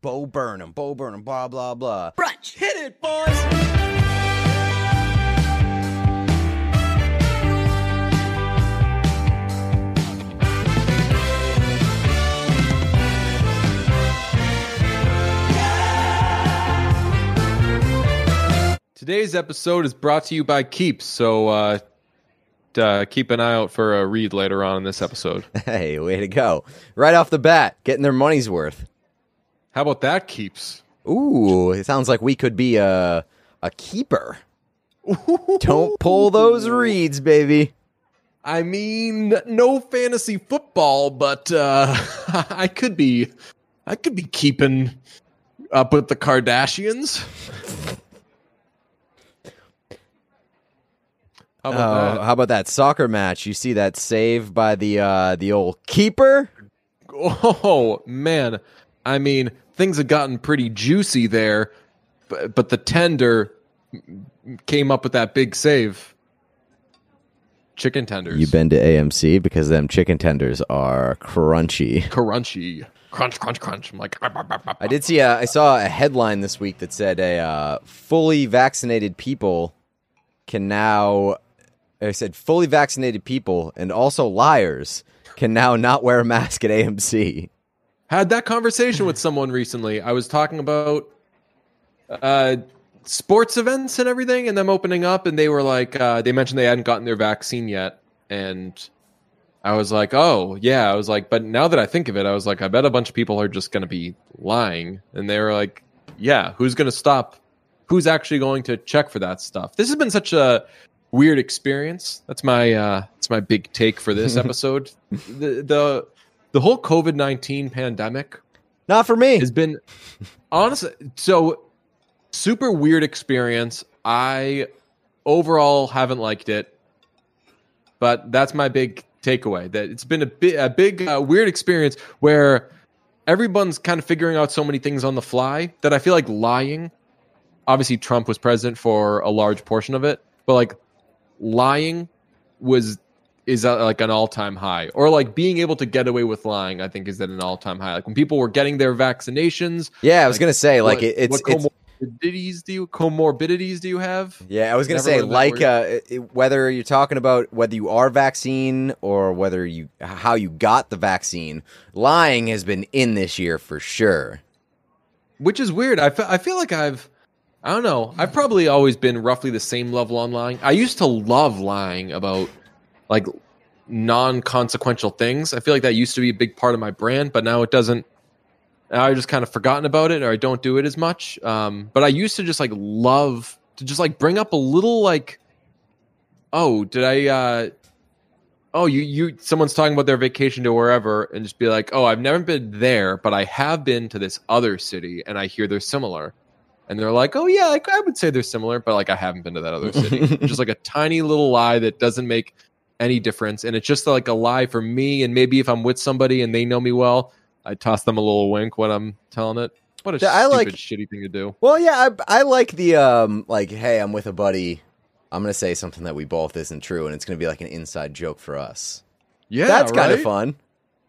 Bo Burnham, Bo Burnham, blah blah blah. Brunch. Hit it, boys. Today's episode is brought to you by Keeps, so uh, uh, keep an eye out for a read later on in this episode. Hey, way to go! Right off the bat, getting their money's worth. How about that, Keeps? Ooh, it sounds like we could be a a keeper. Don't pull those reeds, baby. I mean, no fantasy football, but uh, I could be, I could be keeping up with the Kardashians. How about Oh, that? how about that soccer match? You see that save by the uh the old keeper? Oh man, I mean things had gotten pretty juicy there, but, but the tender came up with that big save. Chicken tenders. You've been to AMC because them chicken tenders are crunchy. crunchy, crunch, crunch, crunch. I'm like, "Ah, bah, bah, bah, I did see. A, I saw a headline this week that said a uh, fully vaccinated people can now. I said fully vaccinated people and also liars can now not wear a mask at AMC. Had that conversation with someone recently. I was talking about uh, sports events and everything, and them opening up, and they were like, uh, they mentioned they hadn't gotten their vaccine yet, and I was like, oh yeah, I was like, but now that I think of it, I was like, I bet a bunch of people are just going to be lying, and they were like, yeah, who's going to stop? Who's actually going to check for that stuff? This has been such a weird experience. That's my uh, that's my big take for this episode. the the the whole COVID nineteen pandemic Not for me. has been honestly so super weird experience. I overall haven't liked it, but that's my big takeaway. That it's been a big a big uh, weird experience where everyone's kind of figuring out so many things on the fly that I feel like lying. Obviously, Trump was president for a large portion of it, but like lying was is at like an all-time high. Or like being able to get away with lying i think is at an all-time high. Like when people were getting their vaccinations yeah, I was like, gonna say like what, it, it's, what comorbidities do you comorbidities do you have? Yeah, I was gonna Never say heard of that like uh, whether you're talking about whether you are vaccine or whether you how you got the vaccine, lying has been in this year for sure. which is weird. I fe- I feel like i've i don't know. I've probably always been roughly the same level on lying. I used to love lying about like non-consequential things. I feel like that used to be a big part of my brand but now it doesn't. Now i've just kind of forgotten about it or i don't do it as much. Um, but i used to just like love to just like bring up a little like oh did i uh oh you you someone's talking about their vacation to wherever and just be like oh i've never been there but i have been to this other city and i hear they're similar. And they're like oh yeah like, i would say they're similar but like i haven't been to that other city. Just like a tiny little lie that doesn't make any difference and it's just like a lie for me and maybe if i'm with somebody and they know me well i toss them a little wink when i'm telling it what a Yeah, I stupid like- shitty thing to do Well, yeah, I, I like the um like hey, I'm with a buddy. I'm gonna say something that we both isn't true, and it's gonna be like an inside joke for us. yeah That's kind of fun.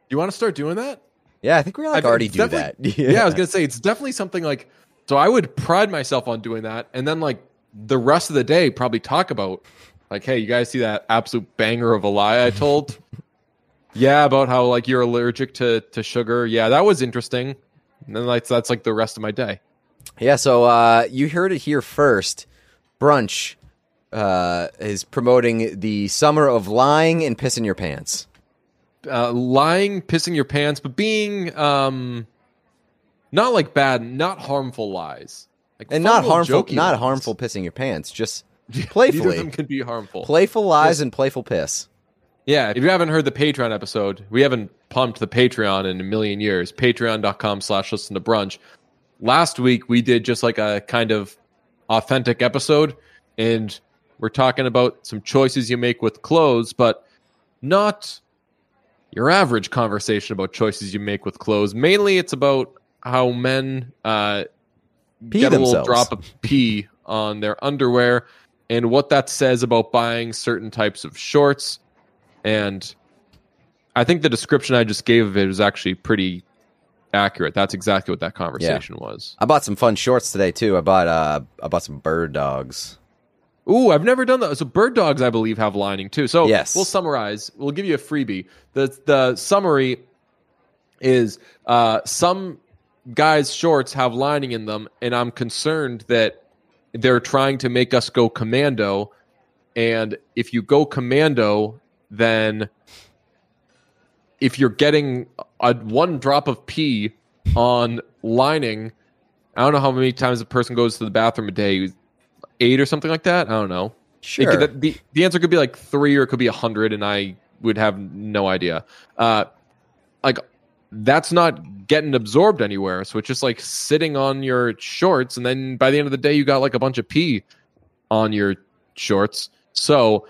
you want to start doing that Yeah, I think we like I've- already do that. definitely- yeah. I was gonna say it's definitely something like. So I would pride myself on doing that, and then like the rest of the day, probably talk about like, hey, you guys see that absolute banger of a lie I told? yeah, about how like you're allergic to to sugar. Yeah, that was interesting. And then like that's like the rest of my day. Yeah, so uh, you heard it here first. Brunch uh, is promoting the summer of lying and pissing your pants. Uh, lying, pissing your pants, but being um, not like bad, not harmful lies, like And not harmful, not lies. harmful pissing your pants, just Neither of playfully. them can be harmful. Playful lies Yes. and playful piss. Yeah, if you haven't heard the Patreon episode, we haven't pumped the Patreon in a million years. Patreon.com slash listen to brunch. Last week we did just like a kind of authentic episode, and we're talking about some choices you make with clothes, but not your average conversation about choices you make with clothes. Mainly it's about how men uh Pee get a little drop of pee on their underwear and what that says about buying certain types of shorts. And I think the description I just gave of it was actually pretty accurate. That's exactly what that conversation was. I bought some fun shorts today too. I bought uh I bought some bird dogs. Ooh, I've never done that. So bird dogs, I believe, have lining too. So Yes. we'll summarize. We'll give you a freebie. The the summary is uh, some guys' shorts have lining in them, and I'm concerned that they're trying to make us go commando. And if you go commando, then if you're getting a one drop of pee on lining, I don't know how many times a person goes to the bathroom a day, eight or something like that. I don't know. Sure. could- the, the answer could be like three or it could be a hundred, and I would have no idea. Uh, like that's not getting absorbed anywhere, so it's just like sitting on your shorts, and then by the end of the day, you got like a bunch of pee on your shorts. So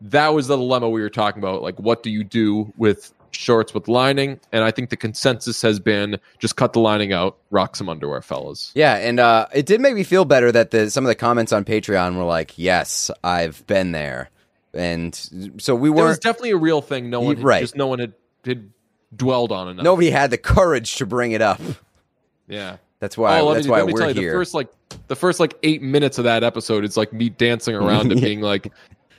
that was the dilemma we were talking about. Like, what do you do with shorts with lining? And I think the consensus has been just cut the lining out, rock some underwear, fellas. Yeah, and uh, it did make me feel better that the some of the comments on Patreon were like, "Yes, I've been there," and so we It was definitely a real thing. No one, had- Right. Just no one had, had dwelled on enough. Nobody had the courage to bring it up. Yeah. That's why. oh, that's me, why let me we're tell you, here. the first like the first like eight minutes of that episode, it's like me dancing around and being like,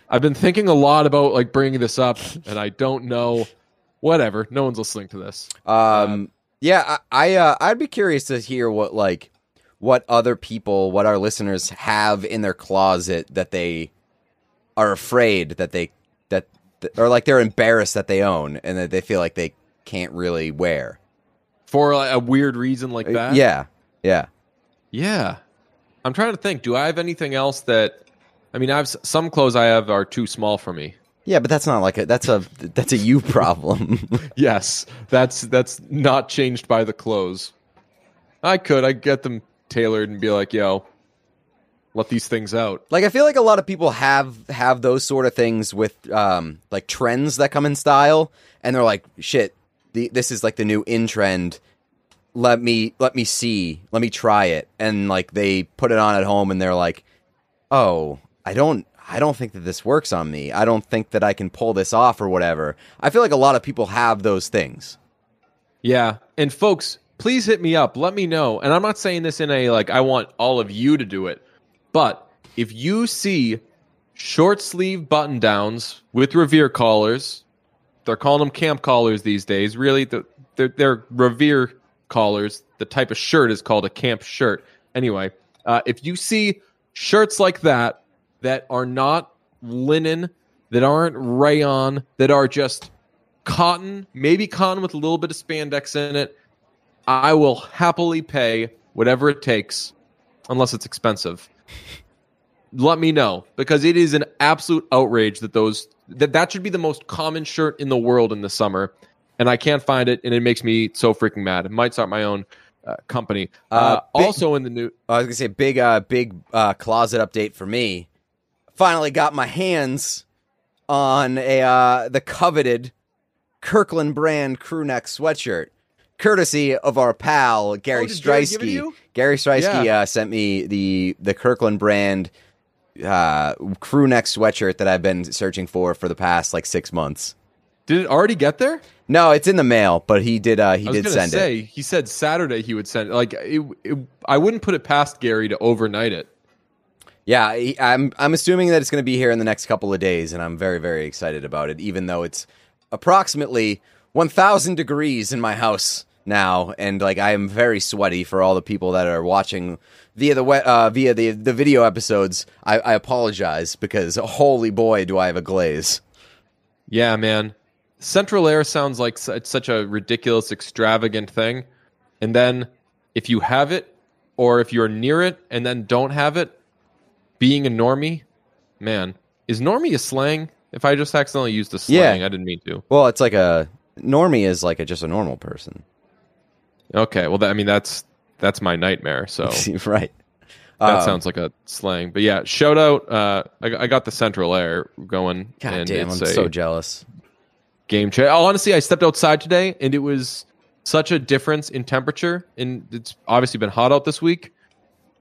I've been thinking a lot about like bringing this up, and I don't know. Whatever. No one's listening to this. Um, yeah, I, I uh, I'd be curious to hear what like what other people, what our listeners have in their closet that they are afraid that they that or like they're embarrassed that they own and that they feel like they can't really wear. For like, a weird reason like that. Uh, Yeah, yeah. Yeah. I'm trying to think. Do I have anything else that? I mean, I have some clothes I have are too small for me. Yeah, but that's not like a that's a that's a you problem. Yes, that's that's not changed by the clothes. I could. I get them tailored and be like, "Yo, let these things out." like I feel like a lot of people have have those sort of things with um like trends that come in style and they're like shit the, this is like the new in trend let me let me see let me try it and like they put it on at home and they're like oh I don't I don't think that this works on me I don't think that I can pull this off or whatever I feel like a lot of people have those things Yeah. And folks, please hit me up. Let me know. And I'm not saying this in a like I want all of you to do it. But if you see short sleeve button downs with revere collars, they're calling them camp collars these days. Really, they're, they're revere collars. The type of shirt is called a camp shirt. Anyway, uh, if you see shirts like that that are not linen, that aren't rayon, that are just cotton, maybe cotton with a little bit of spandex in it, I will happily pay whatever it takes, unless it's expensive. Let me know because it is an absolute outrage that those that that should be the most common shirt in the world in the summer, and I can't find it, and it makes me so freaking mad. I might start my own uh, company. Uh, Uh, big- also in the new, I was gonna say big uh big uh closet update for me. Finally got my hands on a uh the coveted Kirkland brand crew neck sweatshirt. Courtesy of our pal Gary Oh, Gary give Streisky. Gary Streisky Yeah. uh, sent me the the Kirkland brand uh crew neck sweatshirt that I've been searching for for the past like six months. did it already get there? No, it's in the mail, but he did uh he I was did send say it. he said Saturday he would send it. Like it, it, I wouldn't put it past Gary to overnight it. Yeah, he- I'm I'm assuming that it's going to be here in the next couple of days, and I'm very very excited about it. Even though it's approximately 1,000 degrees in my house now, and like I am very sweaty for all the people that are watching via the uh, via the the video episodes. I, I apologize because holy boy, do I have a glaze. Yeah, man. Central Air sounds like su- it's such a ridiculous, extravagant thing. And then if you have it, or if you're near it and then don't have it, being a normie, man, is normie a slang? If I just accidentally used a slang, Yeah. I didn't mean to. Well, it's like a normie is like a, just a normal person, Okay, well, that, I mean that's that's my nightmare. So right? that Um, sounds like a slang. But yeah, shout out. Uh, I, I got the Central Air going. God damn, I'm so jealous. game change. Oh, honestly, I stepped outside today and it was such a difference in temperature. And it's obviously been hot out this week.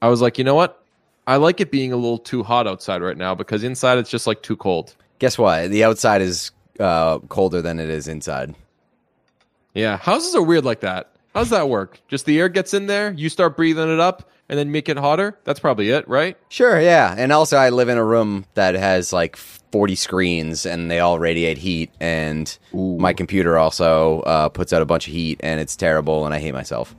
I was like, you know what? I like it being a little too hot outside right now because inside it's just like too cold. Guess what? The outside is uh, colder than it is inside. Yeah, houses are weird like that. How's that work? Just the air gets in there, you start breathing it up, and then make it hotter. That's probably it, right? Sure, yeah. And also, I live in a room that has like 40 screens and they all radiate heat. And my computer also uh, puts out a bunch of heat and it's terrible and I hate myself.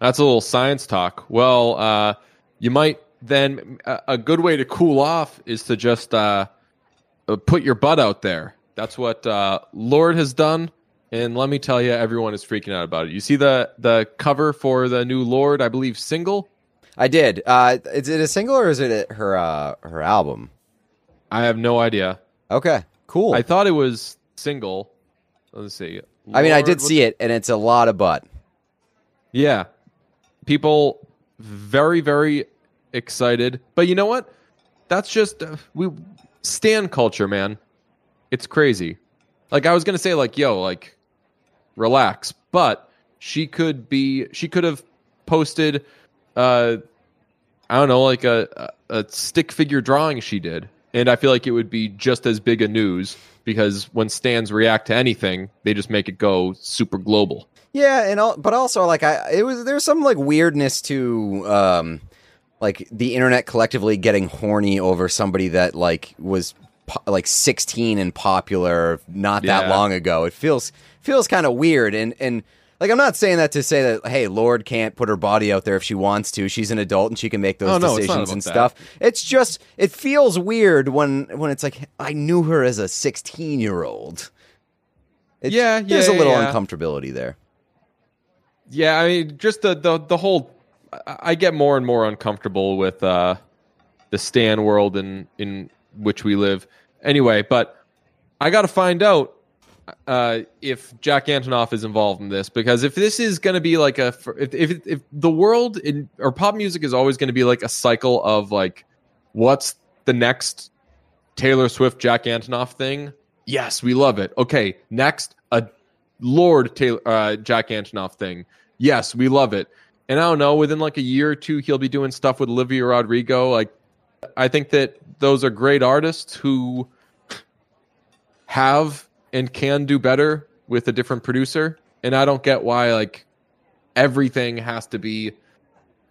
That's a little science talk. Well, uh, you might then a, a good way to cool off is to just uh, uh, put your butt out there. That's what uh, Lorde has done, and let me tell you, everyone is freaking out about it. You see the the cover for the new Lorde, I believe, single. I did. Uh, is it a single or is it her uh, her album? I have no idea. Okay, cool. I thought it was single. Let's see. I mean, I did see it and it's a lot of butt. Yeah. People very, very excited. But you know what? That's just uh, we stan culture, man. It's crazy. Like I was gonna say, like, yo, like, relax. But she could be she could have posted uh I don't know, like a, a stick figure drawing she did. And I feel like it would be just as big a news because when stans react to anything, they just make it go super global. Yeah, and all, but also like I it was there's some like weirdness to um like the internet collectively getting horny over somebody that like was po- like 16 and popular not that Yeah. long ago. It feels feels kind of weird and and like I'm not saying that to say that hey, Lorde can't put her body out there if she wants to. She's an adult and she can make those Oh, no, decisions and that. stuff. It's just it feels weird when when it's like I knew her as a 16-year-old. It- Yeah, There's yeah, a little yeah. uncomfortability there. Yeah, I mean, just the the the whole. I I get more and more uncomfortable with uh, the Stan world in in which we live. Anyway, but I got to find out uh, if Jack Antonoff is involved in this because if this is going to be like a if if if the world in or pop music is always going to be like a cycle of like what's the next Taylor Swift Jack Antonoff thing? Yes, we love it. Okay, next a Lorde Taylor uh, Jack Antonoff thing. Yes, we love it. And I don't know, within like a year or two, he'll be doing stuff with Olivia Rodrigo. Like, I think that those are great artists who have and can do better with a different producer. And I don't get why like everything has to be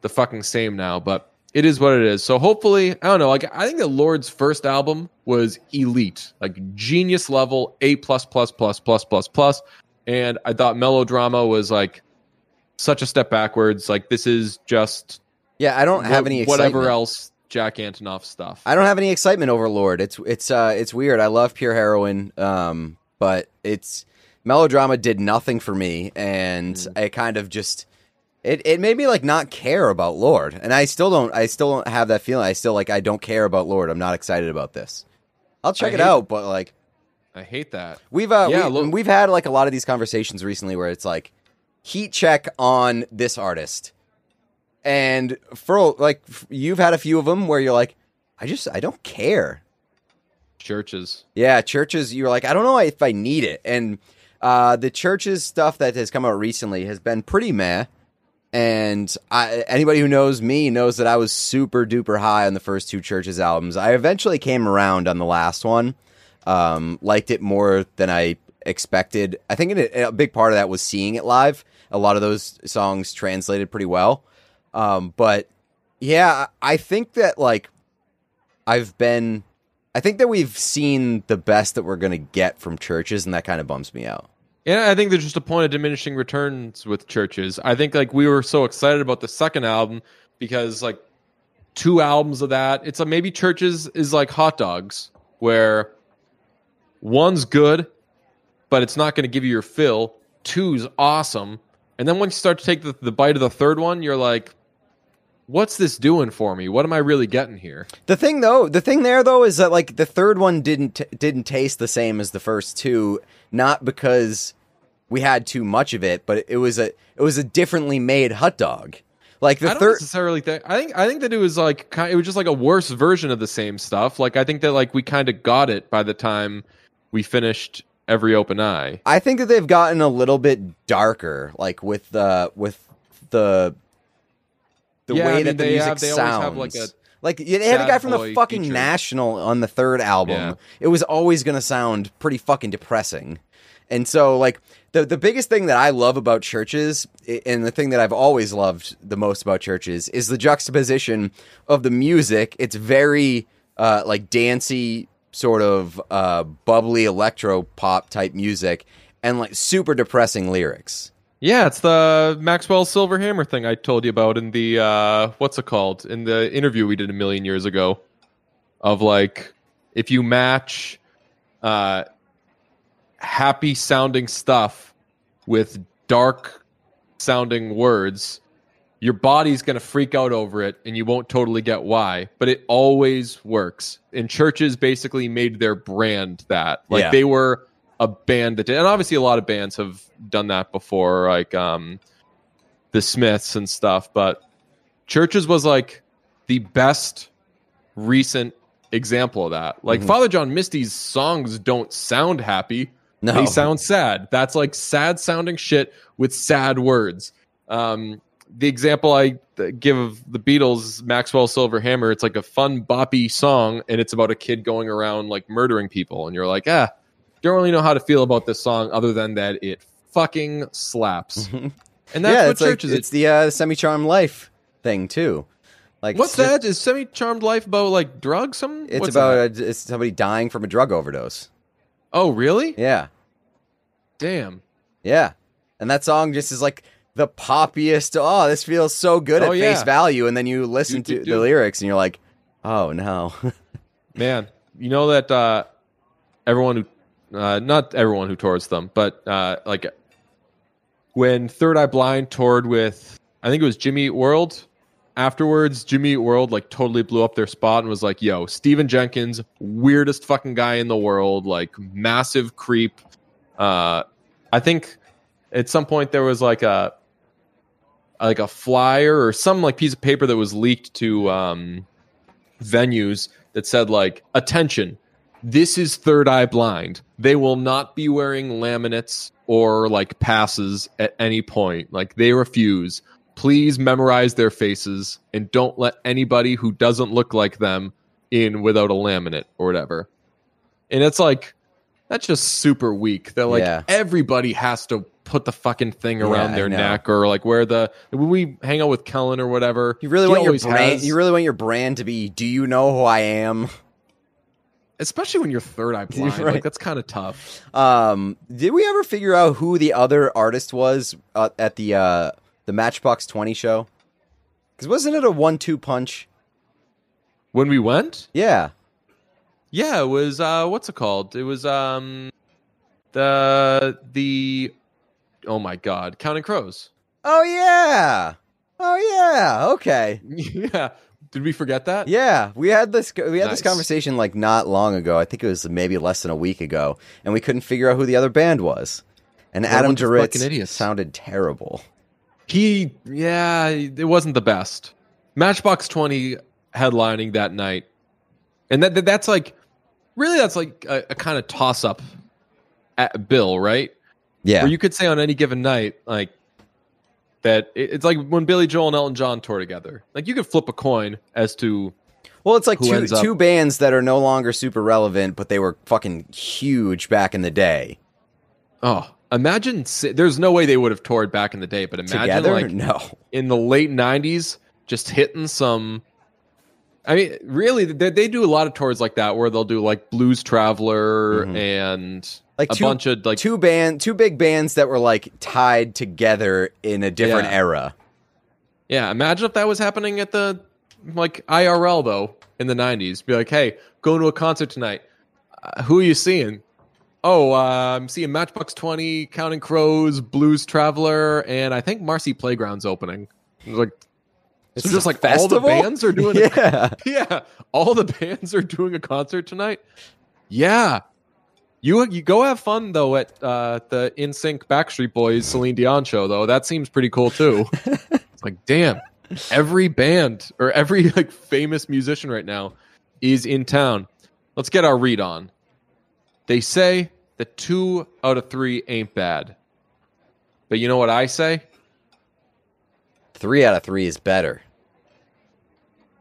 the fucking same now, but it is what it is. So hopefully, I don't know. Like I think the Lorde's first album was elite, like genius level, A plus plus plus plus plus plus. And I thought melodrama was like such a step backwards. Like this is just Yeah, I don't have what- any excitement. whatever else Jack Antonoff stuff. I don't have any excitement over Lord. It's it's uh it's weird. I love Pure Heroine, um, but it's melodrama did nothing for me, and Mm. I kind of just it it made me like not care about Lorde, and I still don't I still don't have that feeling. I still like I don't care about Lorde. I'm not excited about this. I'll check I it hate- out, but like I hate that. We've uh, Yeah, we, look- we've had like a lot of these conversations recently where it's like heat check on this artist, and for like you've had a few of them where you're like, I just I don't care. CHVRCHES. Yeah, CHVRCHES. You're like, I don't know if I need it, and uh, the CHVRCHES stuff that has come out recently has been pretty meh. And I, anybody who knows me knows that I was super duper high on the first two CHVRCHES albums. I eventually came around on the last one, um, liked it more than I expected. I think it, a big part of that was seeing it live. A lot of those songs translated pretty well, um, but yeah, I think that like I've been I think that we've seen the best that we're going to get from CHVRCHES, and that kind of bums me out. Yeah, I think there's just a point of diminishing returns with CHVRCHES. I think like we were so excited about the second album because like two albums of that, it's like maybe CHVRCHES is like hot dogs where one's good, but it's not going to give you your fill. Two's awesome, and then once you start to take the, the bite of the third one, you're like, "What's this doing for me? What am I really getting here?" The thing though, the thing there though is that like the third one didn't didn't taste the same as the first two, not because we had too much of it, but it was a it was a differently made hot dog. Like the I don't third, necessarily think. I think I think that it was like it was just like a worse version of the same stuff. Like I think that like we kind of got it by the time we finished every open eye. I think that they've gotten a little bit darker, like with the with the the Yeah, I way mean, that the music have- sounds. have, like, a like they had a guy from the fucking feature. National on the third album. Yeah. It was always going to sound pretty fucking depressing. And so, like the the biggest thing that I love about CHVRCHES, and the thing that I've always loved the most about CHVRCHES, is the juxtaposition of the music. It's very uh, like dancey, sort of uh, bubbly electro pop type music, and like super depressing lyrics. Yeah, it's the Maxwell Silver Hammer thing I told you about in the uh what's it called? In the interview we did a million years ago of like if you match uh happy sounding stuff with dark sounding words, your body's going to freak out over it and you won't totally get why, but it always works. And CHVRCHES basically made their brand that. Like Yeah. they were a band that did, and obviously a lot of bands have done that before, like um, the Smiths and stuff. But CHVRCHES was like the best recent example of that. Like Mhm. Father John Misty's songs don't sound happy; No, they sound sad. That's like sad sounding shit with sad words. Um, the example I uh, give of the Beatles, Maxwell Silver Hammer, it's like a fun boppy song, and it's about a kid going around like murdering people, and you're like, ah, don't really know how to feel about this song other than that it fucking slaps. And that's yeah, what it's like, CHVRCHES. it's the uh, semi-charmed life thing too. Like What's that? Is semi charmed life about like drugs? Some It's What's about that? uh, it's somebody dying from a drug overdose. oh, really? Yeah, Damn. yeah, and that song just is like the poppiest. Oh, this feels so good Oh, at yeah. face value, and then you listen Do, do, to do. the lyrics, and you're like, oh no. Man, you know that uh, everyone who, uh, not everyone who tours them, but uh, like when Third Eye Blind toured with, I think it was Jimmy Eat World. Afterwards, Jimmy Eat World like totally blew up their spot and was like, "Yo, Stephan Jenkins, weirdest fucking guy in the world, like massive creep." Uh, I think at some point there was like a like a flyer or some like piece of paper that was leaked to um, venues that said like attention this is third eye blind they will not be wearing laminates or like passes at any point like they refuse please memorize their faces and don't let anybody who doesn't look like them in without a laminate or whatever and it's like that's just super weak they're like Yeah. everybody has to put the fucking thing around I their neck or like where the when we hang out with kellen or whatever You really want your brand. has- You really want your brand to be. Do you know who I am? Especially when you're third eye blind. Right. Like that's kind of tough. Um, did we ever figure out who the other artist was uh, at the uh, the Matchbox Twenty show? Because wasn't it a one-two punch? When we went, Yeah. yeah, it was uh what's it called? It was um the the oh my god, Counting Crows. Oh yeah. Oh yeah. Okay. yeah. Did we forget that? Yeah, we had this we had this conversation like not long ago. I think it was maybe less than a week ago, and we couldn't figure out who the other band was. And a Adam bunch of fucking Duritz sounded terrible. He yeah, it wasn't the best. Matchbox 20 headlining that night. And that, that that's like really that's like a, a kind of toss up at bill, right? Yeah, Where you could say on any given night, like that it's like when Billy Joel and Elton John tour together. Like you could flip a coin as to well, it's like two two bands that are no longer super relevant, but they were fucking huge back in the day. oh, imagine there's no way they would have toured back in the day, but imagine Together, like no. in the late 90s just hitting some I mean, really, they, they do a lot of tours like that where they'll do like Blues Traveler Mhm. and Like a two- bunch of like two band, two big bands that were like tied together in a different Yeah. era. Yeah, imagine if that was happening at the like IRL though in the '90s. Be like, hey, going to a concert tonight. Uh, who are you seeing? Oh, uh, I'm seeing Matchbox Twenty, Counting Crows, Blues Traveler, and I think Marcy Playground's opening. Like, It's so just like all the bands are doing. Yeah, yeah, all the bands are doing a concert tonight. Yeah, you you go have fun though at uh, the NSYNC Backstreet Boys Celine Dion show though. That seems pretty cool too. it's like damn, every band or every like famous musician right now is in town. Let's get our read on. They say that two out of three ain't bad, but you know what I say? three out of three is better.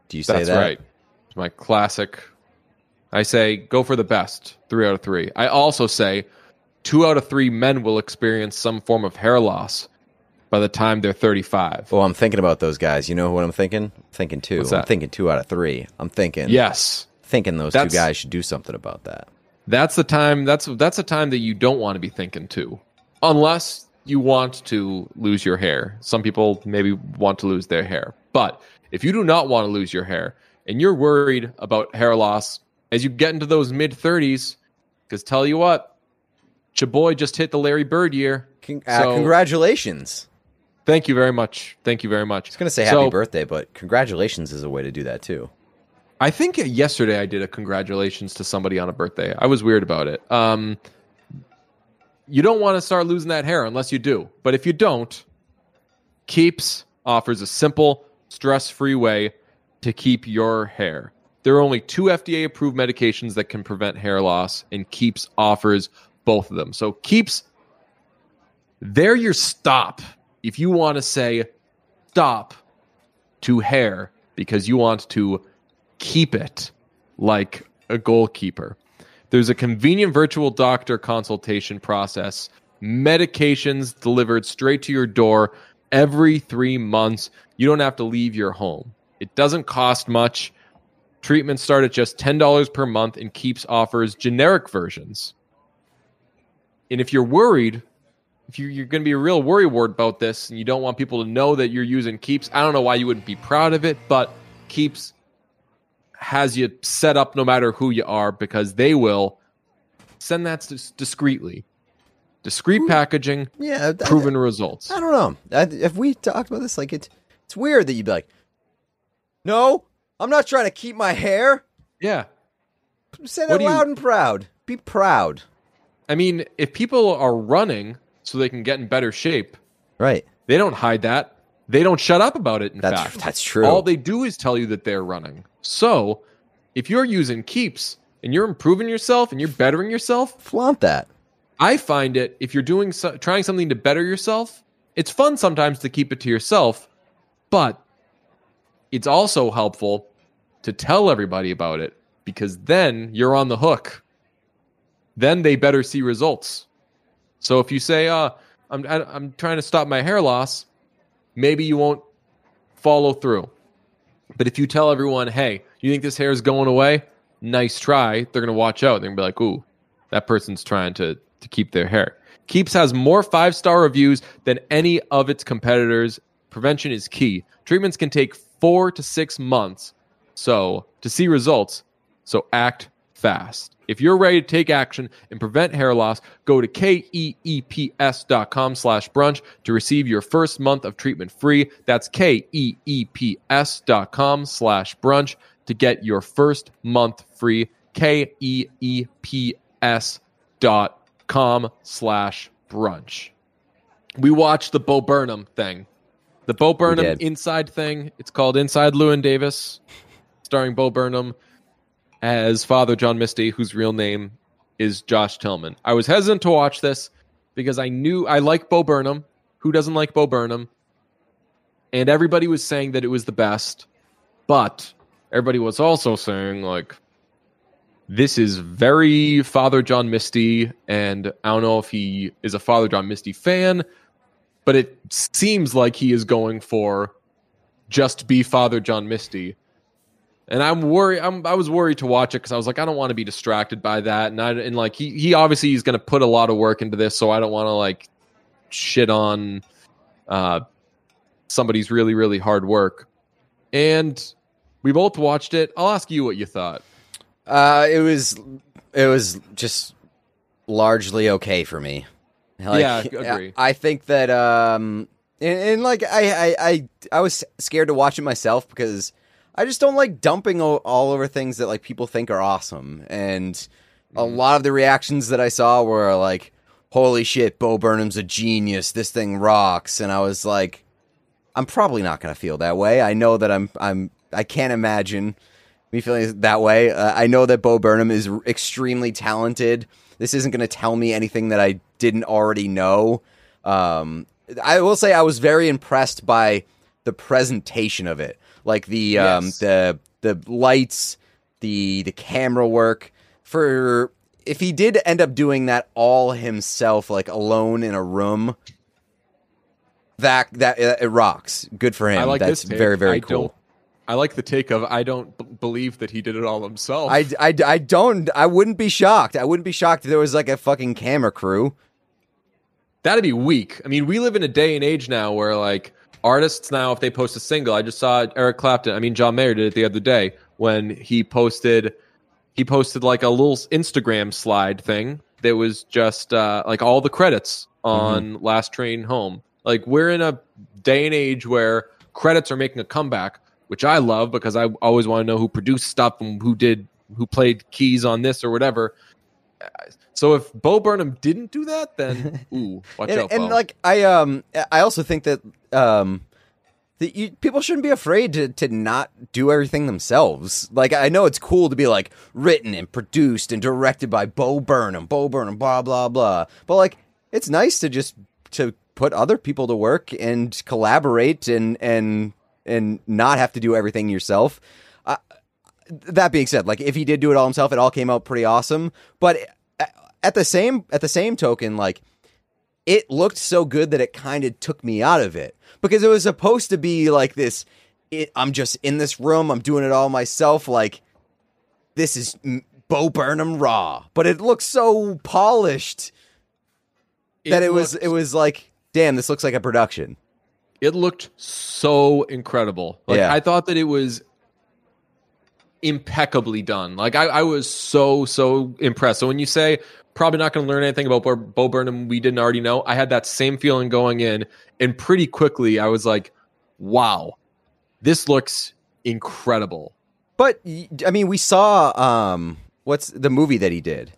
Do you say That's that? right. It's my classic. I say go for the best. Three out of three. I also say two out of three men will experience some form of hair loss by the time they're 35. Well, I'm thinking about those guys. You know what I'm thinking? I'm thinking two. I'm thinking two out of three. I'm thinking. Yes. Thinking those That's- two guys should do something about that. That's the time that's that's a time that you don't want to be thinking too. Unless you want to lose your hair. Some people maybe want to lose their hair. But if you do not want to lose your hair and you're worried about hair loss as you get into those mid 30s, because tell you what, your boy just hit the Larry Bird year. Con- uh, So- congratulations. Thank you very much. Thank you very much. I was gonna say So- happy birthday, but congratulations is a way to do that too. I think yesterday I did a congratulations to somebody on a birthday. I was weird about it. Um, you don't want to start losing that hair unless you do. But if you don't, Keeps offers a simple, stress free way to keep your hair. There are only two FDA approved medications that can prevent hair loss, and Keeps offers both of them. So, Keeps, they're your stop if you want to say stop to hair because you want to keep it like a goalkeeper. There's a convenient virtual doctor consultation process, medications delivered straight to your door every three months. You don't have to leave your home. It doesn't cost much. Treatments start at just $10 per month and Keeps offers generic versions. And if you're worried, if you, you're going to be a real worrywart about this and you don't want people to know that you're using Keeps, I don't know why you wouldn't be proud of it, but Keeps has you set up no matter who you are because they will send that dis- discreetly. Discreet hmm. packaging, Yeah, I- proven results. I don't know. I, if we talked about this, like it, it's weird that you'd be like, "No, I'm not trying to keep my hair." Yeah. Say that do you- loud and proud. Be proud. I mean, if people are running so they can get in better shape, Right. they don't hide that. They don't shut up about it. In That's fact, that's true. all they do is tell you that they're running. So, if you're using Keeps and you're improving yourself and you're bettering yourself, flaunt that. I find it if you're doing so, trying something to better yourself, it's fun sometimes to keep it to yourself, but it's also helpful to tell everybody about it because then you're on the hook. Then they better see results. So if you say, "Uh, I'm I'm trying to stop my hair loss," maybe you won't follow through. But if you tell everyone, "Hey, you think this hair is going away?" Nice try. They're gonna watch out. They're gonna be like, "Ooh, that person's trying to to keep their hair. Keeps has more five star reviews than any of its competitors. Prevention is key. Treatments can take four to six months. So to see results, so act fast. If you're ready to take action and prevent hair loss, go to E keeps.com slash brunch to receive your first month of treatment free. That's E keeps.com slash brunch to get your first month free. E K-E-E-P-S dot com slash brunch. We watched the Bo Burnham thing. The Bo Burnham inside thing. It's called Inside Llewyn Davis, starring Bo Burnham as Father John Misty, whose real name is Josh Tillman. I was hesitant to watch this because I knew I like Bo Burnham. Who doesn't like Bo Burnham? And everybody was saying that it was the best, but everybody was also saying like this is very Father John Misty, and I don't know if he is a Father John Misty fan, but it seems like he is going for just be Father John Misty. And I'm worried. I'm, I was worried to watch it because I was like, I don't want to be distracted by that. And I and like he he obviously he's going to put a lot of work into this, so I don't want to like shit on uh, somebody's really really hard work. And we both watched it. I'll ask you what you thought. Uh, it was it was just largely okay for me. Like, Yeah, agree. I think that um, and, and like I, I I I was scared to watch it myself because I just don't like dumping o- all over things that like people think are awesome, and a Mm-hmm. lot of the reactions that I saw were like, "Holy shit, Bo Burnham's a genius! This thing rocks!" And I was like, I'm probably not going to feel that way. I know that I'm I'm I can't imagine me feeling that way. Uh, I know that Bo Burnham is r- extremely talented. This isn't going to tell me anything that I didn't already know. Um, I will say I was very impressed by the presentation of it, like the um, the the lights, the the camera work. For if he did end up doing that all himself, like alone in a room, that that uh, it rocks. Good for him. I like That's this take. very very I cool. Don't, I like the take of I don't b- believe that he did it all himself. I, I, I don't I wouldn't be shocked. I wouldn't be shocked if there was like a fucking camera crew. That'd be weak. I mean, we live in a day and age now where like artists now, if they post a single, I just saw Eric Clapton. I mean, John Mayer did it the other day when he posted he posted like a little Instagram slide thing that was just uh, like all the credits on Last Train Home. Like we're in a day and age where credits are making a comeback, which I love because I always want to know who produced stuff and who did who played keys on this or whatever. So if Bo Burnham didn't do that, then ooh, watch and, out, and Bo. like I um I also think that um that you, people shouldn't be afraid to to not do everything themselves. Like I know it's cool to be like written and produced and directed by Bo Burnham, Bo Burnham, blah blah blah. But like it's nice to just to put other people to work and collaborate and and and not have to do everything yourself. Uh, that being said, like if he did do it all himself, it all came out pretty awesome. But at the same at the same token, like it looked so good that it kind of took me out of it because it was supposed to be like this. It, I'm just in this room. I'm doing it all myself. Like this is Bo Burnham raw, but it looks so polished that it was looked- it was like, damn, this looks like a production. it looked so incredible. Like Yeah. I thought that it was impeccably done. Like I, I was so so impressed. So when you say probably not going to learn anything about Bo, Burnham we didn't already know, I had that same feeling going in, and pretty quickly I was like, "Wow, this looks incredible." But I mean, we saw um, what's the movie that he did?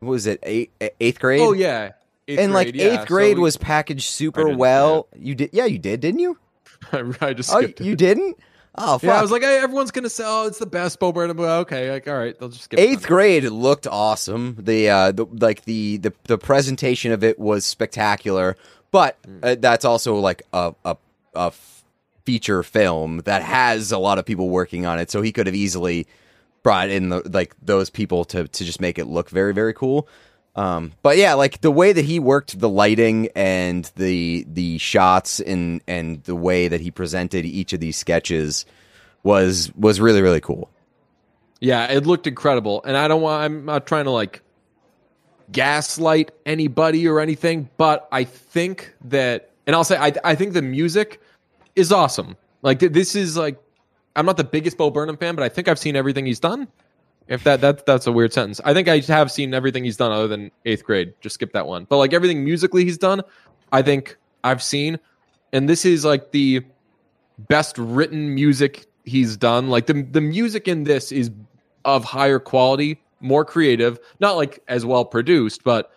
What was it eight, eighth grade? Oh yeah, Eighth and like grade, yeah. eighth grade So was packaged super well. You did, yeah, you did, didn't you? I just Oh, it. you didn't? Oh, fuck. Yeah, I was like, hey, everyone's gonna say, "Oh, it's the best Bo Burnham." Okay, like, all right, they'll just skip eighth grade looked awesome. The uh, the like the the the presentation of it was spectacular. But uh, that's also like a a, a feature film that has a lot of people working on it, so he could have easily brought in the like those people to to just make it look very very cool. Um, but yeah, like the way that he worked the lighting and the the shots and and the way that he presented each of these sketches was was really really cool. Yeah, it looked incredible, and I don't want. I'm not trying to like gaslight anybody or anything, but I think that, and I'll say, I I think the music is awesome. Like th- this is like, I'm not the biggest Bo Burnham fan, but I think I've seen everything he's done. If that that that's a weird sentence, I think I have seen everything he's done other than eighth grade. Just skip that one. But like everything musically he's done, I think I've seen, and this is like the best written music he's done. Like the the music in this is of higher quality, more creative, not like as well produced, but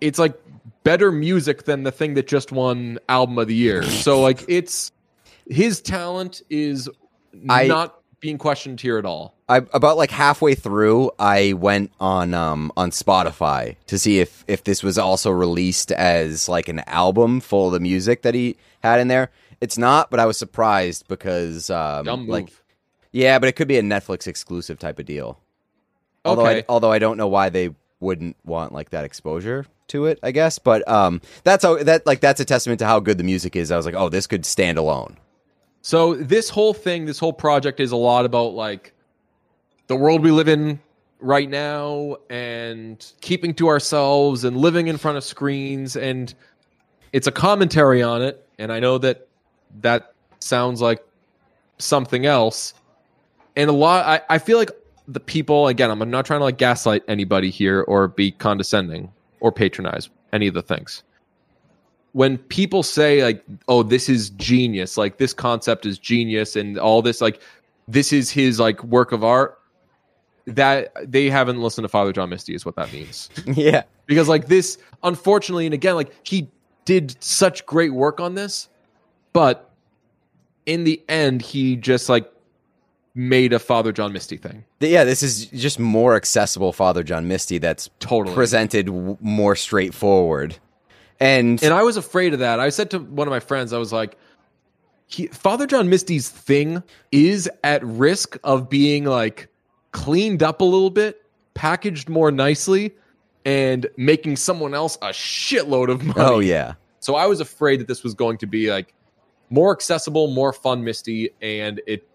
it's like better music than the thing that just won album of the year. So like it's his talent is I- not being questioned here at all. I about like halfway through, I went on um on Spotify to see if if this was also released as like an album full of the music that he had in there. It's not, but I was surprised because um Dumb move. like yeah, but it could be a Netflix exclusive type of deal. Although I, Okay. although I don't know why they wouldn't want like that exposure to it, I guess. But um that's how that like that's a testament to how good the music is. I was like, "Oh, this could stand alone." So this whole thing, this whole project is a lot about like the world we live in right now and keeping to ourselves and living in front of screens and it's a commentary on it and I know that that sounds like something else. And a lot I, I feel like the people again I'm not trying to like gaslight anybody here or be condescending or patronize any of the things. When people say like oh this is genius like this concept is genius and all this like this is his like work of art that they haven't listened to father john misty is what that means yeah. because like this unfortunately and again like he did such great work on this but in the end he just like made a father john misty thing Yeah, this is just more accessible Father John Misty that's Totally. presented w- more straightforward. And, And I was afraid of that. I said to one of my friends, I was like, he, Father John Misty's thing is at risk of being like cleaned up a little bit packaged more nicely and making someone else a shitload of money. Oh yeah. So I was afraid that this was going to be like more accessible, more fun Misty, and it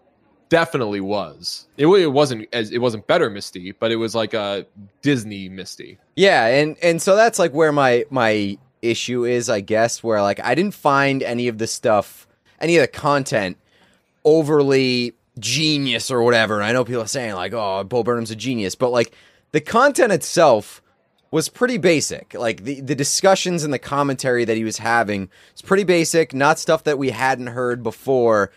definitely was. It, it wasn't as it wasn't better Misty, but it was like a Disney Misty. Yeah, and and so that's like where my my issue is, I guess, where like I didn't find any of the stuff, any of the content overly genius or whatever. I know people are saying like, "Oh, Bo Burnham's a genius," but like the content itself was pretty basic. Like the the discussions and the commentary that he was having is pretty basic, not stuff that we hadn't heard before.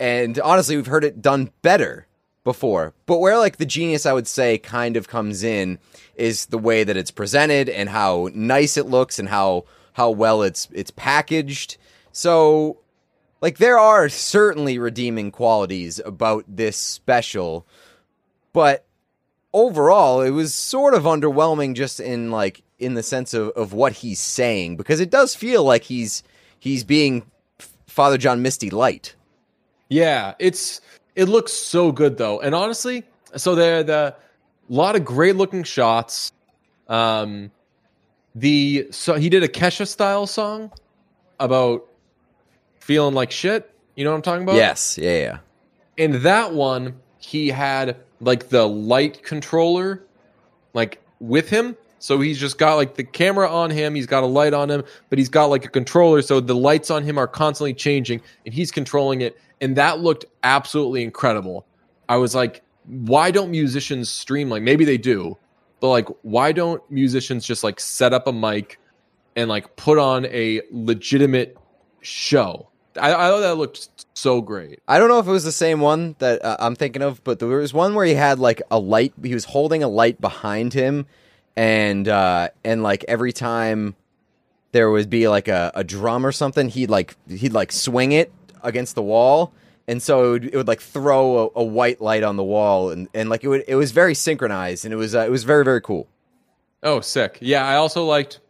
And honestly, we've heard it done better before. But where like the genius I would say kind of comes in is the way that it's presented and how nice it looks and how how well it's it's packaged. So like there are certainly redeeming qualities about this special, but overall it was sort of underwhelming just in like in the sense of, of what he's saying because it does feel like he's he's being Father John Misty light. Yeah, it's it looks so good though, and honestly, so there the lot of great looking shots. Um, the so he did a Kesha style song about feeling like shit. You know what I'm talking about? Yes, yeah, yeah. In that one, he had like the light controller, like with him. So he's just got like the camera on him. He's got a light on him, but he's got like a controller. So the lights on him are constantly changing, and he's controlling it. And that looked absolutely incredible. I was like, why don't musicians stream like maybe they do, but like why don't musicians just like set up a mic and like put on a legitimate show? I, I thought that looked so great. I don't know if it was the same one that uh, I'm thinking of, but there was one where he had like a light. He was holding a light behind him, and uh, and like every time there would be like a, a drum or something, he'd like he'd like swing it against the wall, and so it would, it would like throw a, a white light on the wall, and, and like it would it was very synchronized, and it was uh, it was very very cool. Oh, sick. Yeah, I also liked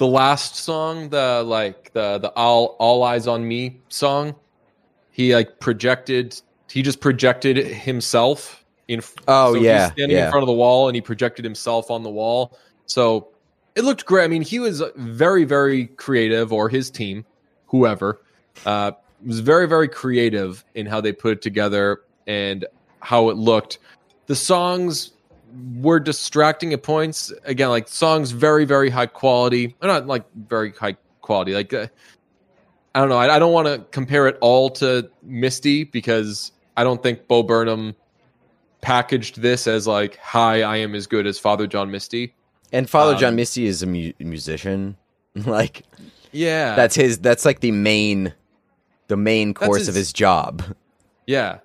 the last song, the like the the all all eyes on me song. He like projected. He just projected himself in. Oh, so he's yeah, standing yeah. in front of the wall, and he projected himself on the wall. So it looked great. I mean, he was very very creative, or his team, whoever, uh, was very very creative in how they put it together and how it looked. The songs were distracting at points. Again, like songs very very high quality. Or not like very high quality. Like uh, I don't know. I, I don't want to compare it all to Misty because I don't think Bo Burnham packaged this as like, "Hi, I am as good as Father John Misty." And Father Um, John Misty is a mu- musician, like Yeah, that's his. That's like the main, the main course of his- his job. yeah.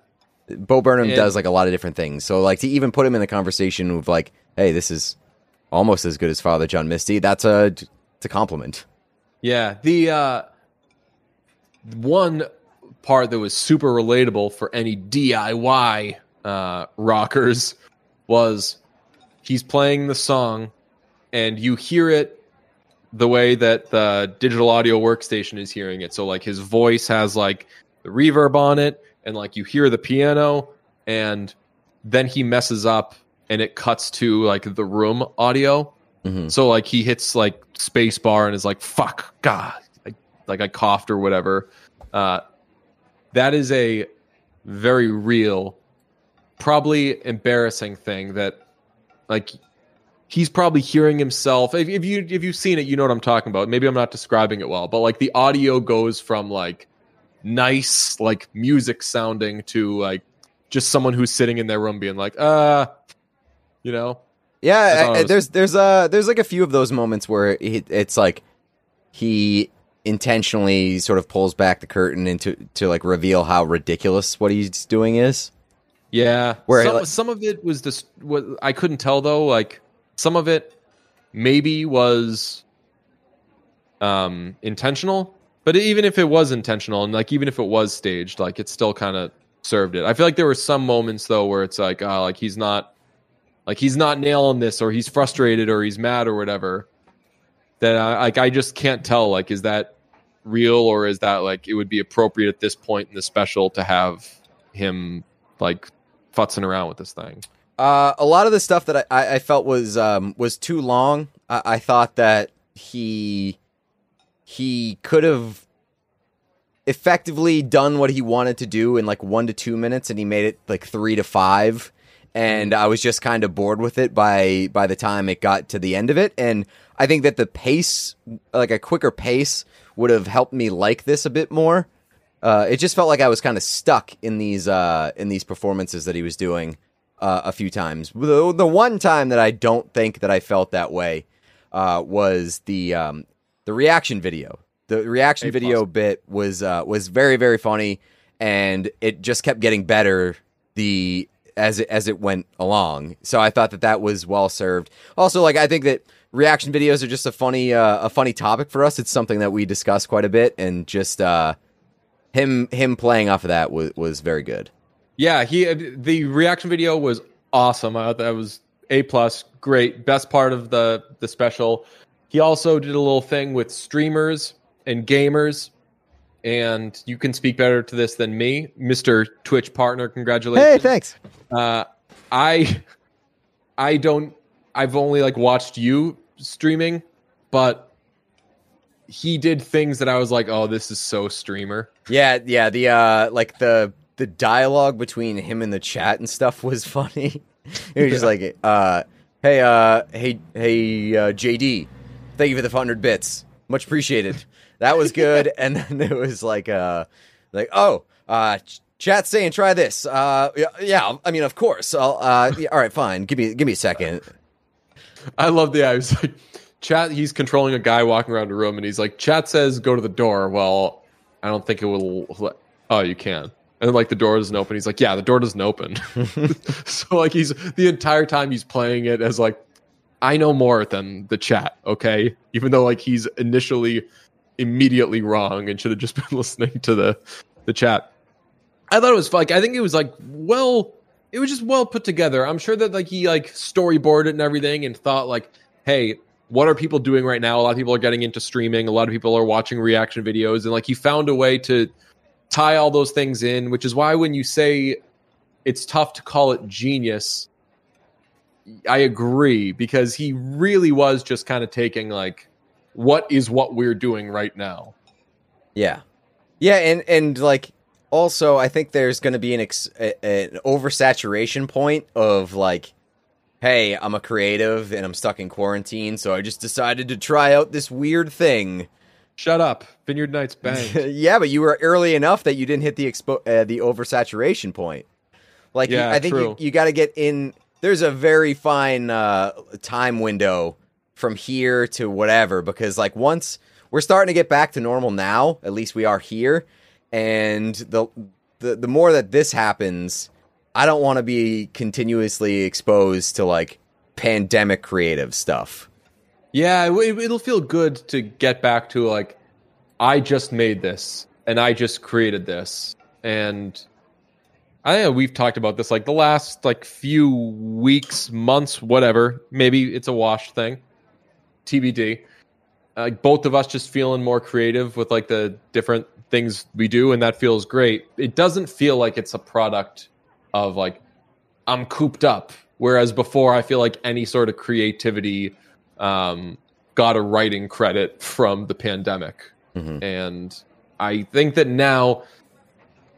Bo Burnham And- does like a lot of different things. So like to even put him in the conversation with like, hey, this is almost as good as Father John Misty. That's a it's a compliment. Yeah, the uh, one part that was super relatable for any DIY uh, rockers was he's playing the song, and you hear it the way that the digital audio workstation is hearing it. So like his voice has like the reverb on it, and like you hear the piano, and then he messes up, and it cuts to like the room audio. Mhm. So like he hits like space bar and is like, fuck, God. Like, like I coughed or whatever. Uh, that is a very real, probably embarrassing thing that like he's probably hearing himself. If, if you if you've seen it, you know what I'm talking about. Maybe I'm not describing it well, but like the audio goes from like nice like music sounding to like just someone who's sitting in their room being like, uh, you know, Yeah, I- I- was- there's there's uh there's like a few of those moments where he, it's like he intentionally sort of pulls back the curtain into to like reveal how ridiculous what he's doing is. Yeah, Where, some, like- some of it was just what I couldn't tell though. Like some of it maybe was um intentional, but even if it was intentional, and like even if it was staged, like it still kind of served it. I feel like there were some moments though where it's like, oh, like he's not, like he's not nailing this, or he's frustrated, or he's mad, or whatever. That I like, I just can't tell. Like, is that real, or is that like it would be appropriate at this point in the special to have him like futzing around with this thing. Uh, a lot of the stuff that I, I, I felt was um, was too long. I, I thought that he he could have effectively done what he wanted to do in like one to two minutes, and he made it like three to five. And I was just kind of bored with it by by the time it got to the end of it. And I think that the pace, like a quicker pace, would have helped me like this a bit more. Uh, it just felt like I was kind of stuck in these uh, in these performances that he was doing uh, a few times. The, the one time that I don't think that I felt that way uh, was the um, the reaction video. The reaction A plus. video bit was uh, was very very funny, and it just kept getting better the as it, as it went along. So I thought that that was well served. Also, like I think that reaction videos are just a funny uh, a funny topic for us. It's something that we discuss quite a bit, and just uh, him him playing off of that was was very good. Yeah, he the reaction video was awesome. I thought that was a plus, great, best part of the the special. He also did a little thing with streamers and gamers, and you can speak better to this than me, Mister Twitch partner. Congratulations! Hey, thanks. Uh, I I don't. I've only like watched you streaming, but he did things that I was like, oh, this is so streamer. Yeah, yeah. The uh, like the the dialogue between him and the chat and stuff was funny. it was just like, uh, hey, uh, hey, hey, uh, JD, thank you for the hundred bits, much appreciated. That was good. and then it was like, uh, like, oh, uh, ch- chat saying try this. Uh, yeah, yeah. I mean, of course. I'll, uh, yeah, all right, fine. Give me, give me a second. I love the. I was like, chat. He's controlling a guy walking around a room, and he's like, chat says go to the door. Well, I don't think it will. let- Oh, you can. And like the door doesn't open. He's like, yeah, the door doesn't open. so like he's the entire time he's playing it as like, I know more than the chat. Okay, even though like he's initially immediately wrong and should have just been listening to the the chat. I thought it was like I think it was like well it was just well put together. I'm sure that like he like storyboarded and everything and thought like, hey, what are people doing right now? A lot of people are getting into streaming. A lot of people are watching reaction videos, and like he found a way to tie all those things in, which is why when you say it's tough to call it genius, I agree because he really was just kind of taking like what is what we're doing right now. Yeah, yeah, and and like also, I think there's going to be an ex- a, an oversaturation point of like, hey, I'm a creative and I'm stuck in quarantine, so I just decided to try out this weird thing. Shut up, Vineyard Nights bang. yeah, but you were early enough that you didn't hit the expo- uh, the oversaturation point. Like, you- Yeah, I think true. you, you got to get in. There's a very fine uh, time window from here to whatever because, like, once we're starting to get back to normal now, at least we are here, and the the the more that this happens, I don't want to be continuously exposed to like pandemic creative stuff. Yeah, it, it'll feel good to get back to like, I just made this and I just created this, and I know we've talked about this like the last like few weeks, months, whatever. Maybe it's a wash thing, TBD. Like both of us just feeling more creative with like the different things we do, and that feels great. It doesn't feel like it's a product of like I'm cooped up. Whereas before, I feel like any sort of creativity um, got a writing credit from the pandemic. Mhm. And I think that now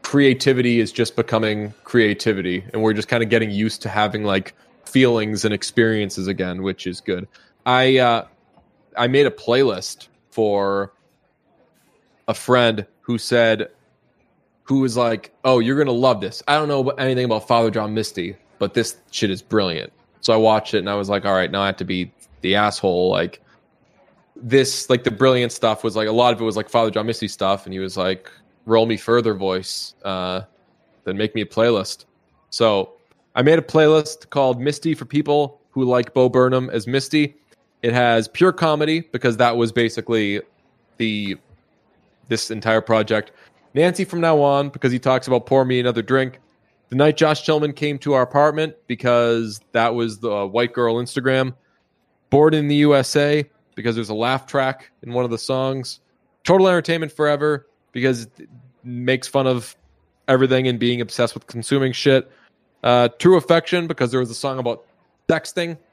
creativity is just becoming creativity. And we're just kind of getting used to having like feelings and experiences again, which is good. I, uh, I made a playlist for a friend who said, who was like, "Oh, you're gonna love this." I don't know anything about Father John Misty, but this shit is brilliant. So I watched it and I was like, "All right, now I have to be the asshole." Like this, like the brilliant stuff was like a lot of it was like Father John Misty stuff, and he was like, "Roll me further, voice, uh, then make me a playlist." So I made a playlist called Misty for people who like Bo Burnham as Misty. It has pure comedy because that was basically the this entire project. Nancy from now on because he talks about pour me another drink. The night Josh Tillman came to our apartment because that was the white girl Instagram. Bored in the USA because there's a laugh track in one of the songs. Total Entertainment Forever because it makes fun of everything and being obsessed with consuming shit. Uh, True Affection because there was a song about sexting.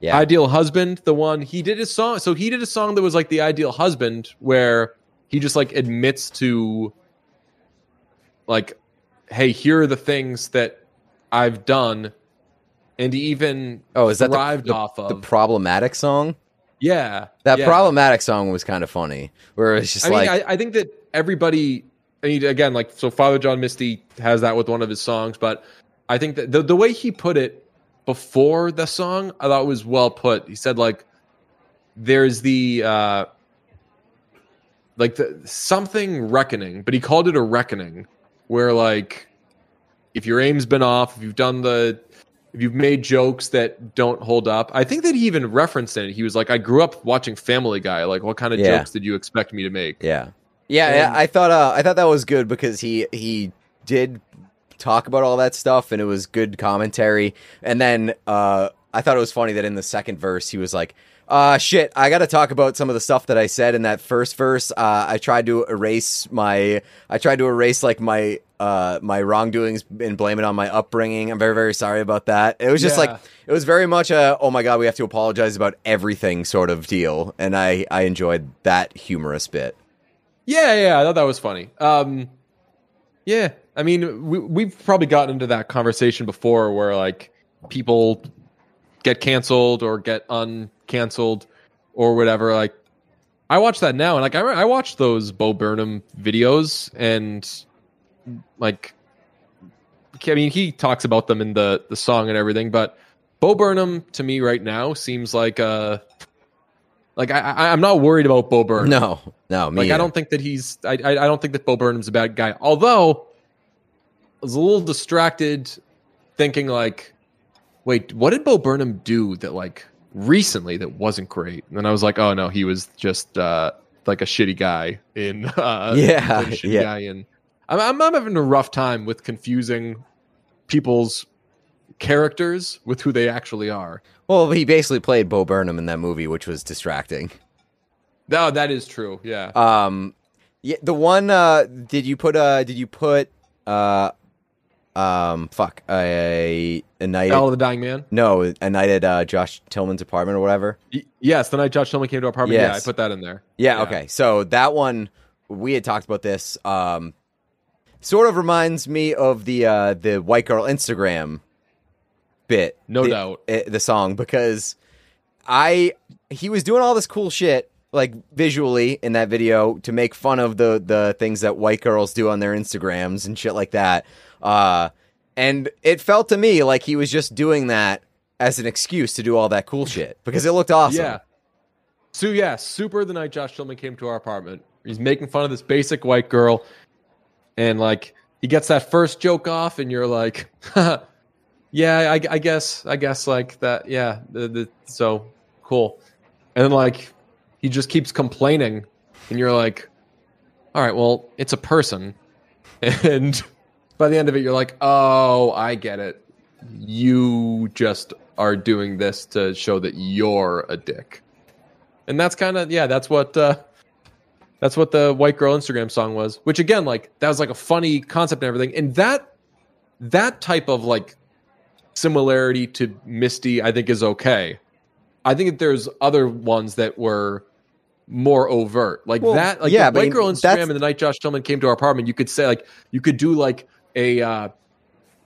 Yeah. Ideal Husband, the one he did a song. So he did a song that was like the Ideal Husband, where he just like admits to, like, hey, here are the things that I've done, and he even oh, is that thrived the, the, off of the problematic song? Yeah That yeah. problematic song was kind of funny. Where it's just I like, mean, I, I think that everybody. I mean, again, like so, Father John Misty has that with one of his songs, but I think that the the way he put it before the song, I thought was well put. He said like, "There's the uh, like the something reckoning," but he called it a reckoning, where like, if your aim's been off, if you've done the if you've made jokes that don't hold up. I think that he even referenced it. He was like, I grew up watching Family Guy. Like, what kind of Yeah. jokes did you expect me to make? Yeah, yeah. And- I thought uh, I thought that was good because he he did talk about all that stuff and it was good commentary. And then uh, I thought it was funny that in the second verse he was like, "Uh, shit, I got to talk about some of the stuff that I said in that first verse. Uh, I tried to erase my I tried to erase like my." Uh, my wrongdoings and blame it on my upbringing. I'm very, very sorry about that. It was just Yeah. like it was very much a oh my god, we have to apologize about everything sort of deal, and I I enjoyed that humorous bit. Yeah, yeah, I thought that was funny. Um, yeah, I mean, we, we've probably gotten into that conversation before where like people get canceled or get uncanceled or whatever. Like, I watch that now, and like I, I watched those Bo Burnham videos, and like, I mean, he talks about them in the the song and everything, but Bo Burnham to me right now seems like a like I, I I'm not worried about Bo Burnham. No, no, me Like I don't think that he's I, I I don't think that Bo Burnham's a bad guy. Although I was a little distracted thinking like, wait, what did Bo Burnham do that like recently that wasn't great? And then I was like, oh no, he was just uh like a shitty guy in uh Yeah, like yeah. guy in I'm, I'm I'm having a rough time with confusing people's characters with who they actually are. Well, he basically played Bo Burnham in that movie, which was distracting. No, that is true. Yeah. Um, yeah, the one. Uh, did you put? Uh, did you put? Uh, um, fuck. A a night. At, of the Dying Man. no, a night at uh, Josh Tillman's apartment or whatever. Y- Yes, the night Josh Tillman came to our apartment. Yeah, I put that in there. Yeah, Okay. So that one, we had talked about this. Um, sort of reminds me of the uh the white girl Instagram bit. No the, doubt. eh, the song because I he was doing all this cool shit like visually in that video to make fun of the the things that white girls do on their Instagrams and shit like that. Uh and it felt to me like he was just doing that as an excuse to do all that cool shit because it looked awesome. Yeah. So yeah, super the night Josh Tillman came to our apartment. He's making fun of this basic white girl, and like he gets that first joke off, and you're like, yeah, I, I guess, I guess like that, yeah. The, the, so cool, and then like he just keeps complaining, and you're like, all right, well, it's a person, and by the end of it, you're like, oh, I get it. You just are doing this to show that you're a dick. And that's kind of yeah that's what uh that's what the white girl instagram song was which again like that was like a funny concept and everything. And that that type of like similarity to misty i think is okay. I think that there's other ones that were more overt. Like Well, that like yeah, the white girl instagram and the night josh tillman came to our apartment you could say like you could do like a uh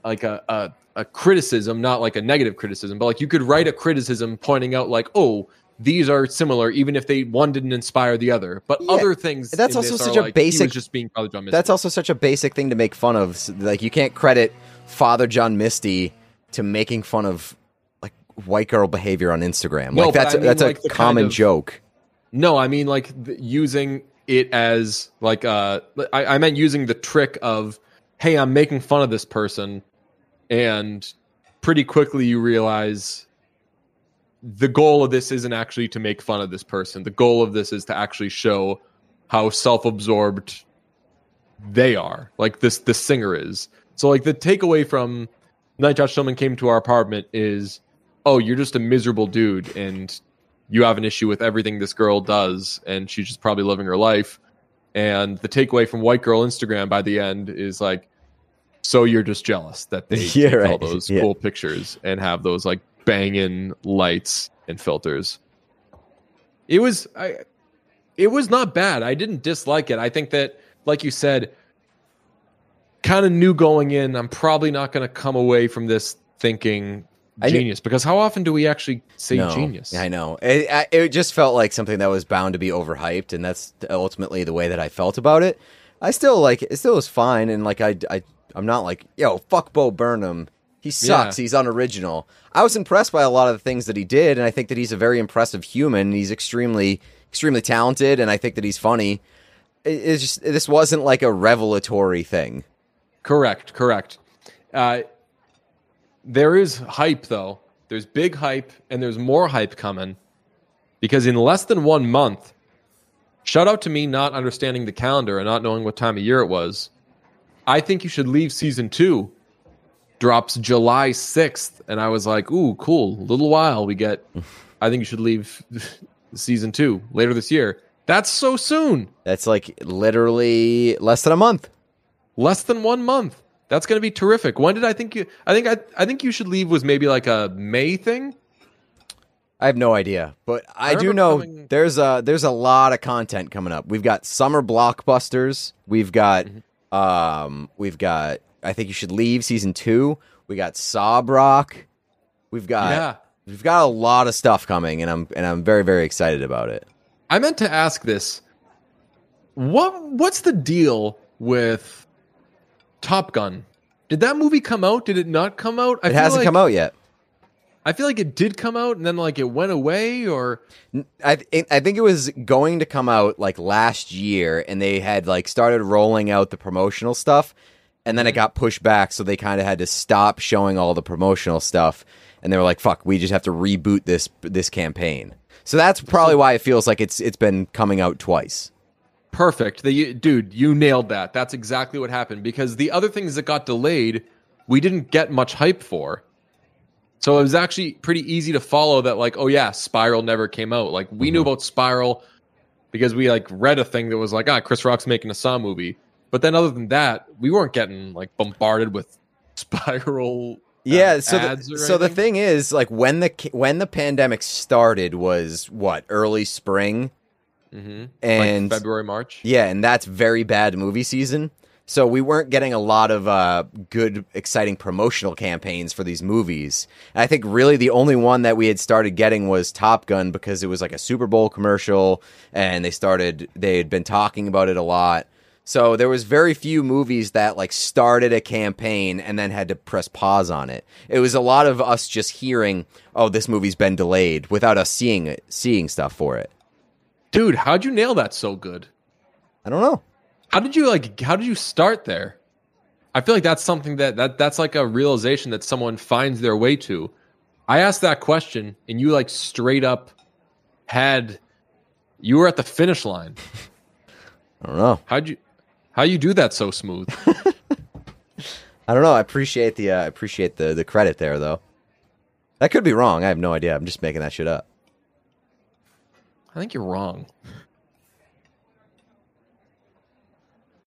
like a, a a criticism, not like a negative criticism, but like you could write a criticism pointing out like, oh, these are similar, even if they one didn't inspire the other. But Yeah, other things that's also such a like, basic- just being probably John Misty. That's also such a basic thing to make fun of. Like you can't credit Father John Misty to making fun of like white girl behavior on Instagram. No, like that's I mean, that's like, a the kind common of- joke. No, I mean like using it as like uh I, I meant using the trick of hey, I'm making fun of this person, and pretty quickly you realize the goal of this isn't actually to make fun of this person. The goal of this is to actually show how self-absorbed they are. Like this the singer is. So like the takeaway from Night Josh Tillman came to our apartment is oh, you're just a miserable dude and you have an issue with everything this girl does and she's just probably living her life and the takeaway from white girl instagram by the end is like So you're just jealous that they Yeah, take all right. those Yeah. cool pictures and have those like banging lights and filters. It was I it was not bad. I didn't dislike it. I think that like you said kind of knew going in I'm probably not going to come away from this thinking genius because how often do we actually say No. genius? I know. It, I- it just felt like something that was bound to be overhyped, and that's ultimately the way that I felt about it. I still like it. Still was fine, and like I, I, I'm not like yo fuck Bo Burnham. He sucks. Yeah. He's unoriginal. I was impressed by a lot of the things that he did, and I think that he's a very impressive human. He's extremely, extremely talented, and I think that he's funny. It, it's just this wasn't like a revelatory thing. Correct, correct. Uh, there is hype though. There's big hype, and there's more hype coming because in less than one month, shout out to me not understanding the calendar and not knowing what time of year it was. I think you should leave season two. Drops July sixth, and I was like, "Ooh, cool! A Little while we get." I think you should leave season two later this year. That's so soon. That's like literally less than a month. less than one month. That's going to be terrific. When did I think you? I think I, I think you should leave was maybe like a May thing. I have no idea, but I, I do know coming- there's a there's a lot of content coming up. We've got summer blockbusters. We've got Mm-hmm. um we've got I think you should leave season two. We got Sob Rock. We've got Yeah. we've got a lot of stuff coming, and I'm and I'm very very excited about it. I meant to ask this. What what's the deal with Top Gun? Did that movie come out? Did it not come out? I It hasn't come out yet. I feel like it did come out and then like it went away or I th- I think it was going to come out like last year, and they had like started rolling out the promotional stuff, and then it got pushed back, so they kind of had to stop showing all the promotional stuff, and they were like, "Fuck, we just have to reboot this this campaign." So that's probably why it feels like it's it's been coming out twice. Perfect. The, dude, you nailed that. That's exactly what happened because the other things that got delayed, we didn't get much hype for. So it was actually pretty easy to follow that like, oh yeah, Spiral never came out. Like we knew about Spiral because we like read a thing that was like, ah, Chris Rock's making a Saw movie. But then other than that, we weren't getting like bombarded with Spiral uh, Yeah, so the, so the thing is, like when the when the pandemic started was what early spring, Mhm. and like February, March. Yeah, and that's very bad movie season. So we weren't getting a lot of uh, good, exciting promotional campaigns for these movies. And I think really the only one that we had started getting was Top Gun because it was like a Super Bowl commercial, and they started they had been talking about it a lot. So there was very few movies that like started a campaign and then had to press pause on it. It was a lot of us just hearing, "Oh, this movie's been delayed," without us seeing it, seeing stuff for it. Dude, how'd you nail that so good? I don't know. How did you like how did you start there? I feel like that's something that, that that's like a realization that someone finds their way to. I asked that question and you like straight up had you were at the finish line. I don't know. How'd you how you do that so smooth? I don't know. I appreciate the uh, I appreciate the the credit there though. That could be wrong. I have no idea. I'm just making that shit up. I think you're wrong.